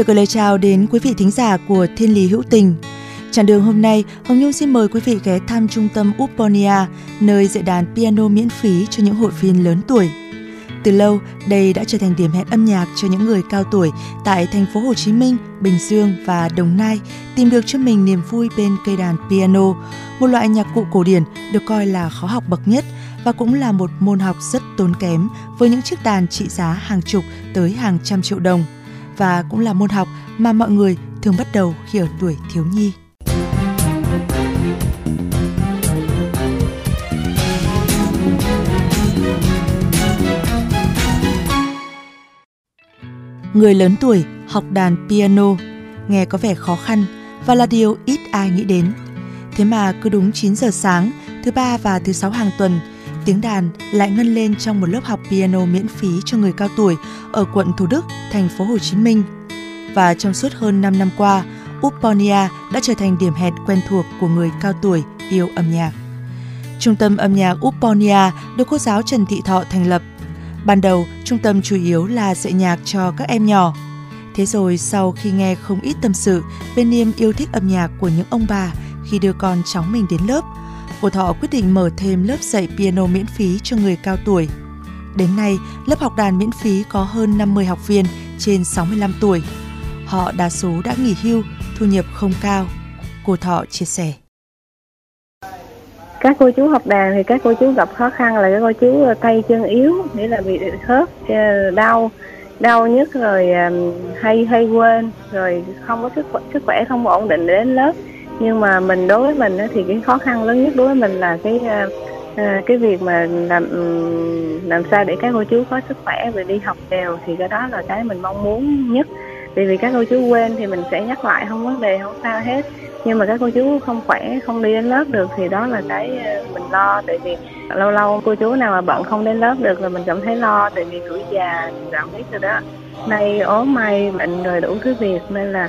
được gửi lời chào đến quý vị thính giả của Thiên Lý Hữu Tình. Chặng đường hôm nay, Hồng Nhung xin mời quý vị ghé thăm trung tâm Uponia, nơi dạy đàn piano miễn phí cho những hội viên lớn tuổi. Từ lâu, đây đã trở thành điểm hẹn âm nhạc cho những người cao tuổi tại thành phố Hồ Chí Minh, Bình Dương và Đồng Nai tìm được cho mình niềm vui bên cây đàn piano, một loại nhạc cụ cổ điển được coi là khó học bậc nhất và cũng là một môn học rất tốn kém với những chiếc đàn trị giá hàng chục tới hàng trăm triệu đồng và cũng là môn học mà mọi người thường bắt đầu khi ở tuổi thiếu nhi. Người lớn tuổi học đàn piano nghe có vẻ khó khăn và là điều ít ai nghĩ đến. Thế mà cứ đúng 9 giờ sáng, thứ ba và thứ sáu hàng tuần, tiếng đàn lại ngân lên trong một lớp học piano miễn phí cho người cao tuổi ở quận Thủ Đức, thành phố Hồ Chí Minh. Và trong suốt hơn 5 năm qua, Uponia đã trở thành điểm hẹn quen thuộc của người cao tuổi yêu âm nhạc. Trung tâm âm nhạc Uponia được cô giáo Trần Thị Thọ thành lập. Ban đầu, trung tâm chủ yếu là dạy nhạc cho các em nhỏ. Thế rồi sau khi nghe không ít tâm sự về niềm yêu thích âm nhạc của những ông bà khi đưa con cháu mình đến lớp, cô Thọ quyết định mở thêm lớp dạy piano miễn phí cho người cao tuổi. Đến nay, lớp học đàn miễn phí có hơn 50 học viên trên 65 tuổi. Họ đa số đã nghỉ hưu, thu nhập không cao. Cô Thọ chia sẻ. các cô chú học đàn thì các cô chú gặp khó khăn là các cô chú tay chân yếu nghĩa là bị khớp ờ, đau đau nhất rồi ờ, hay hay quên rồi không có sức khỏe, sức khỏe không ổn định để đến lớp nhưng mà mình đối với mình thì cái khó khăn lớn nhất đối với mình là cái ờ, ờ, cái việc mà làm làm sao để các cô chú có sức khỏe và đi học đều thì cái đó là cái mình mong muốn nhất. Vì vì các cô chú quên thì mình sẽ nhắc lại không vấn đề, không sao hết. Nhưng mà các cô chú không khỏe, không đi đến lớp được thì đó là cái ờ, mình lo. Tại vì lâu lâu cô chú nào mà bận không đến lớp được là mình cảm thấy lo, tại vì tuổi già cảm thấy rồi đó. Nay ốm may bệnh rồi đủ thứ việc nên là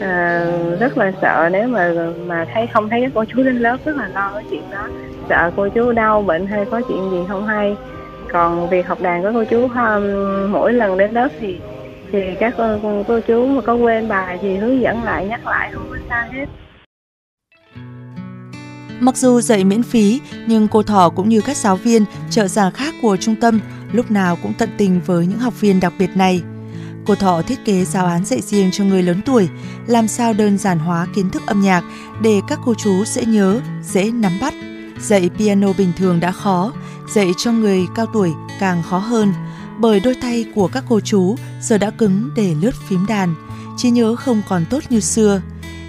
à, rất là sợ nếu mà mà thấy không thấy các cô chú đến lớp rất là lo cái chuyện đó. Sợ cô chú đau bệnh hay có chuyện gì không hay. Còn việc học đàn của cô chú um, mỗi lần đến lớp thì thì các cô, cô chú mà có quên bài thì hướng dẫn lại nhắc lại không có sao hết. Mặc dù dạy miễn phí, nhưng cô Thỏ cũng như các giáo viên, trợ giảng khác của trung tâm lúc nào cũng tận tình với những học viên đặc biệt này. Cô Thọ thiết kế giáo án dạy riêng cho người lớn tuổi, làm sao đơn giản hóa kiến thức âm nhạc để các cô chú dễ nhớ, dễ nắm bắt. Dạy piano bình thường đã khó, dạy cho người cao tuổi càng khó hơn, bởi đôi tay của các cô chú giờ đã cứng để lướt phím đàn, trí nhớ không còn tốt như xưa.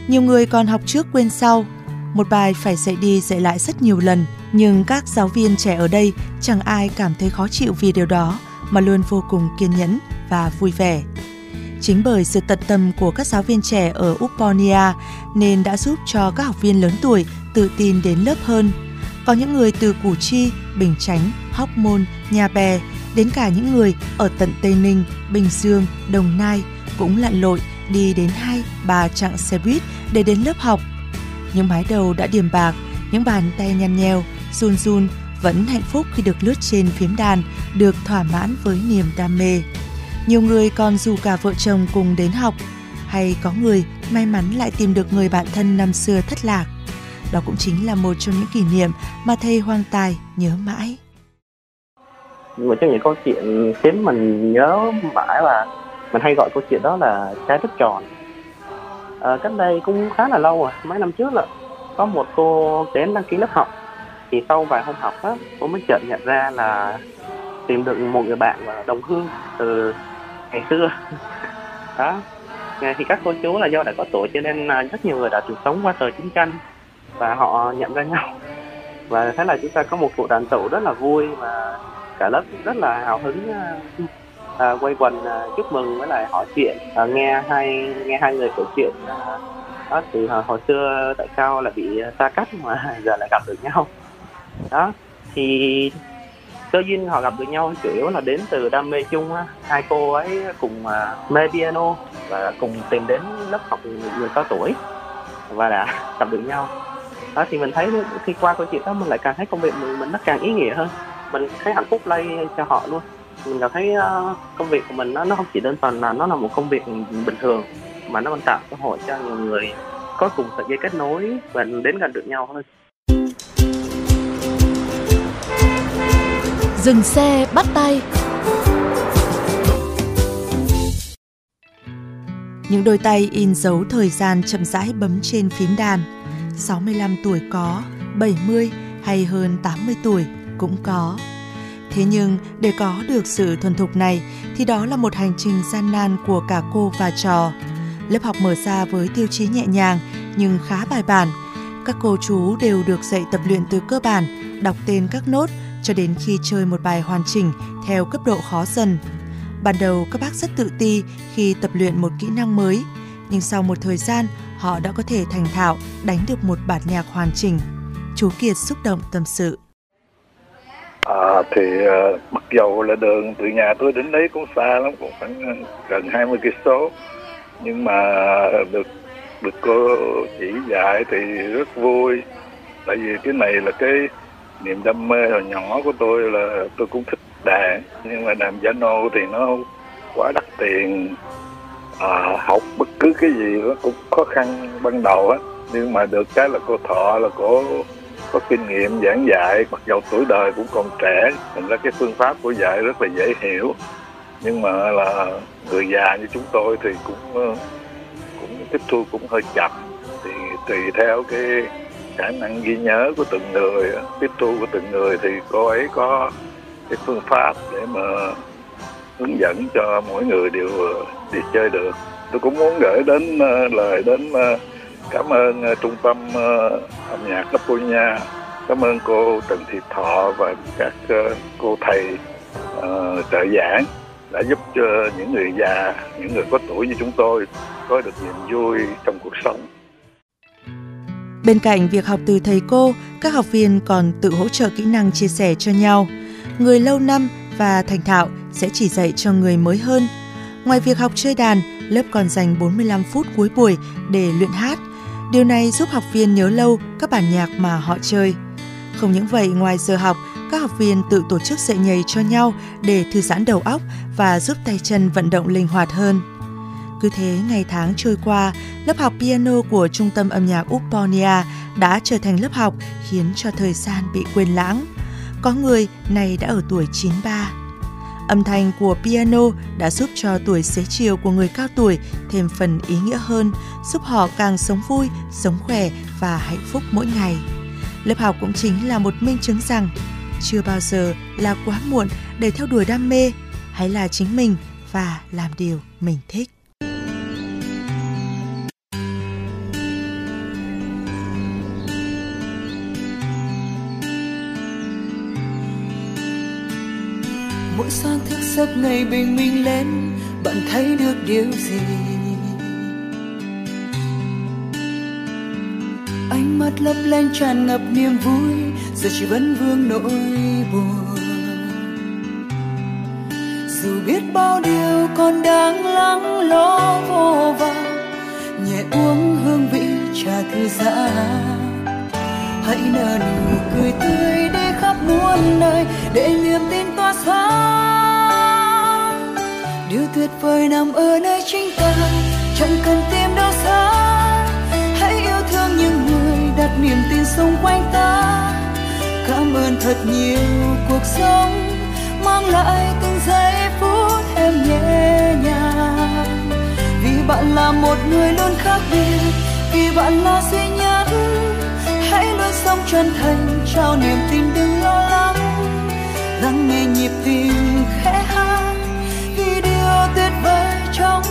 Nhiều người còn học trước quên sau, một bài phải dạy đi dạy lại rất nhiều lần, nhưng các giáo viên trẻ ở đây chẳng ai cảm thấy khó chịu vì điều đó mà luôn vô cùng kiên nhẫn và vui vẻ. Chính bởi sự tận tâm của các giáo viên trẻ ở Uponia nên đã giúp cho các học viên lớn tuổi tự tin đến lớp hơn. Có những người từ Củ Chi, Bình Chánh, Hóc Môn, Nhà Bè đến cả những người ở tận Tây Ninh, Bình Dương, Đồng Nai cũng lặn lội đi đến hai ba chặng xe buýt để đến lớp học. Những mái đầu đã điểm bạc, những bàn tay nhăn nheo, run run vẫn hạnh phúc khi được lướt trên phím đàn, được thỏa mãn với niềm đam mê. Nhiều người còn dù cả vợ chồng cùng đến học, hay có người may mắn lại tìm được người bạn thân năm xưa thất lạc. Đó cũng chính là một trong những kỷ niệm mà thầy Hoàng Tài nhớ mãi. một trong những câu chuyện khiến mình nhớ mãi là mình hay gọi câu chuyện đó là trái đất tròn à, cách đây cũng khá là lâu rồi mấy năm trước là có một cô đến đăng ký lớp học thì sau vài hôm học á cô mới chợt nhận ra là tìm được một người bạn và đồng hương từ ngày xưa. Đó. Thì các cô chú là do đã có tuổi cho nên rất nhiều người đã từng sống qua thời chiến tranh và họ nhận ra nhau. Và thế là chúng ta có một cuộc đoàn tụ rất là vui và cả lớp rất là hào hứng à, à quay quần à, chúc mừng với lại hỏi chuyện à, nghe hai nghe hai người kể chuyện à, đó từ hồi, hồi xưa tại sao lại bị à, xa cách mà giờ lại gặp được nhau. Đó. Thì cơ duyên họ gặp được nhau chủ yếu là đến từ đam mê chung á. Hai cô ấy cùng à, mê piano và cùng tìm đến lớp học người, người cao tuổi và đã gặp được nhau. Đó thì mình thấy khi qua câu chuyện đó mình lại càng thấy công việc mình mình nó càng ý nghĩa hơn. Mình thấy hạnh phúc lây cho họ luôn. Mình cảm thấy uh, công việc của mình nó nó không chỉ đơn thuần là nó là một công việc bình thường mà nó còn tạo cơ hội cho nhiều người có cùng sợi dây kết nối và đến gần được nhau hơn. Dừng xe bắt tay Những đôi tay in dấu thời gian chậm rãi bấm trên phím đàn 65 tuổi có, 70 hay hơn 80 tuổi cũng có. Thế nhưng để có được sự thuần thục này thì đó là một hành trình gian nan của cả cô và trò. Lớp học mở ra với tiêu chí nhẹ nhàng nhưng khá bài bản. Các cô chú đều được dạy tập luyện từ cơ bản, đọc tên các nốt cho đến khi chơi một bài hoàn chỉnh theo cấp độ khó dần. Ban đầu các bác rất tự ti khi tập luyện một kỹ năng mới, nhưng sau một thời gian họ đã có thể thành thạo đánh được một bản nhạc hoàn chỉnh. Chú Kiệt xúc động tâm sự. À, thì uh, mặc dầu là đường từ nhà tôi đến đấy cũng xa lắm, cũng khoảng gần 20 cây số, nhưng mà được được cô chỉ dạy thì rất vui. Tại vì cái này là cái niềm đam mê hồi nhỏ của tôi là tôi cũng thích đàn nhưng mà đàn piano thì nó quá đắt tiền. À, học bất cứ cái gì nó cũng khó khăn ban đầu á nhưng mà được cái là cô thọ là cô có kinh nghiệm giảng dạy mặc dầu tuổi đời cũng còn trẻ thành ra cái phương pháp của dạy rất là dễ hiểu. Nhưng mà là người già như chúng tôi thì cũng ờ, cũng tiếp thu cũng hơi chậm. Thì tùy theo cái khả năng ghi nhớ của từng người, tiếp thu của từng người thì cô ấy có cái phương pháp để mà hướng dẫn cho mỗi người đều ờ, đi chơi được. Tôi cũng muốn gửi đến ờ, lời đến ờ, cảm ơn trung tâm âm nhạc Laponia. Cảm ơn cô Trần Thị Thọ và các cô thầy trợ giảng đã giúp cho những người già, những người có tuổi như chúng tôi có được niềm vui trong cuộc sống. Bên cạnh việc học từ thầy cô, các học viên còn tự hỗ trợ kỹ năng chia sẻ cho nhau. Người lâu năm và thành thạo sẽ chỉ dạy cho người mới hơn. Ngoài việc học chơi đàn, lớp còn dành 45 phút cuối buổi để luyện hát. Điều này giúp học viên nhớ lâu các bản nhạc mà họ chơi. Không những vậy, ngoài giờ học, các học viên tự tổ chức dạy nhảy cho nhau để thư giãn đầu óc và giúp tay chân vận động linh hoạt hơn. Cứ thế ngày tháng trôi qua, lớp học piano của Trung tâm âm nhạc Uptonia đã trở thành lớp học khiến cho thời gian bị quên lãng. Có người này đã ở tuổi 93. Âm thanh của piano đã giúp cho tuổi xế chiều của người cao tuổi thêm phần ý nghĩa hơn, giúp họ càng sống vui, sống khỏe và hạnh phúc mỗi ngày. Lớp học cũng chính là một minh chứng rằng chưa bao giờ là quá muộn để theo đuổi đam mê, hãy là chính mình và làm điều mình thích. Mỗi sáng thức giấc ngày bình minh lên, bạn thấy được điều gì? Ánh mắt lấp lánh tràn ngập niềm vui, giờ chỉ vẫn vương nỗi buồn. Dù biết bao điều còn đang lắng lo vô vọng, nhẹ uống hương vị trà thư giãn. Hãy nở nụ cười tươi đi muôn nơi để niềm tin tỏa sáng. Điều tuyệt vời nằm ở nơi chính ta, chẳng cần tìm đâu xa. Hãy yêu thương những người đặt niềm tin xung quanh ta. Cảm ơn thật nhiều cuộc sống mang lại từng giây phút em nhẹ nhàng. Vì bạn là một người luôn khác biệt, vì bạn là duy nhất hãy luôn sống chân thành, trao niềm tin đừng lo lắng. Lắng nghe nhịp tim khẽ hát vì điều tuyệt vời trong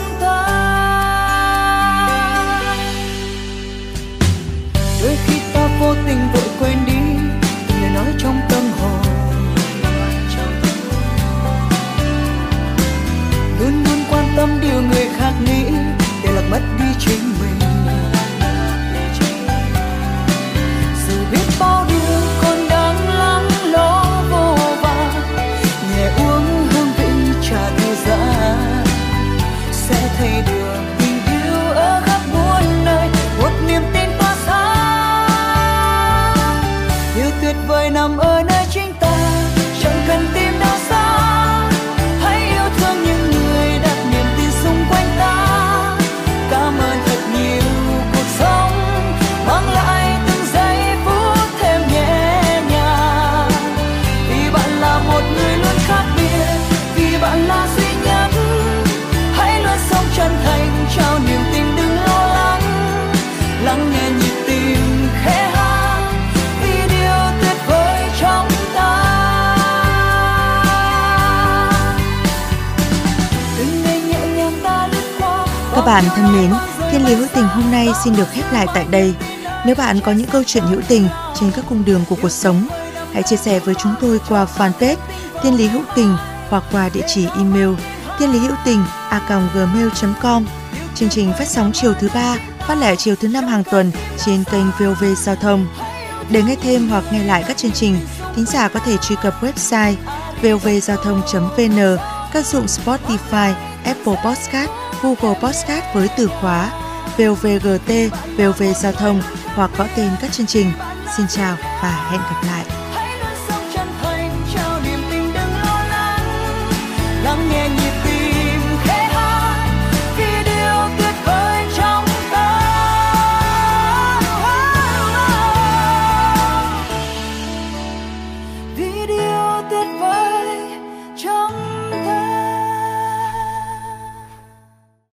Các bạn thân mến, Thiên lý hữu tình hôm nay xin được khép lại tại đây. Nếu bạn có những câu chuyện hữu tình trên các cung đường của cuộc sống, hãy chia sẻ với chúng tôi qua fanpage Thiên lý hữu tình hoặc qua địa chỉ email thiên lý hữu tình a gmail.com. Chương trình phát sóng chiều thứ ba, phát lại chiều thứ năm hàng tuần trên kênh VOV Giao thông. Để nghe thêm hoặc nghe lại các chương trình, thính giả có thể truy cập website vovgiao thông.vn, các dụng Spotify, Apple Podcast, Google Podcast với từ khóa VOVGT, VOV Giao thông hoặc gõ tên các chương trình. Xin chào và hẹn gặp lại. hãy luôn sống chân thành trao niềm tình đừng lo lắng lắng nghe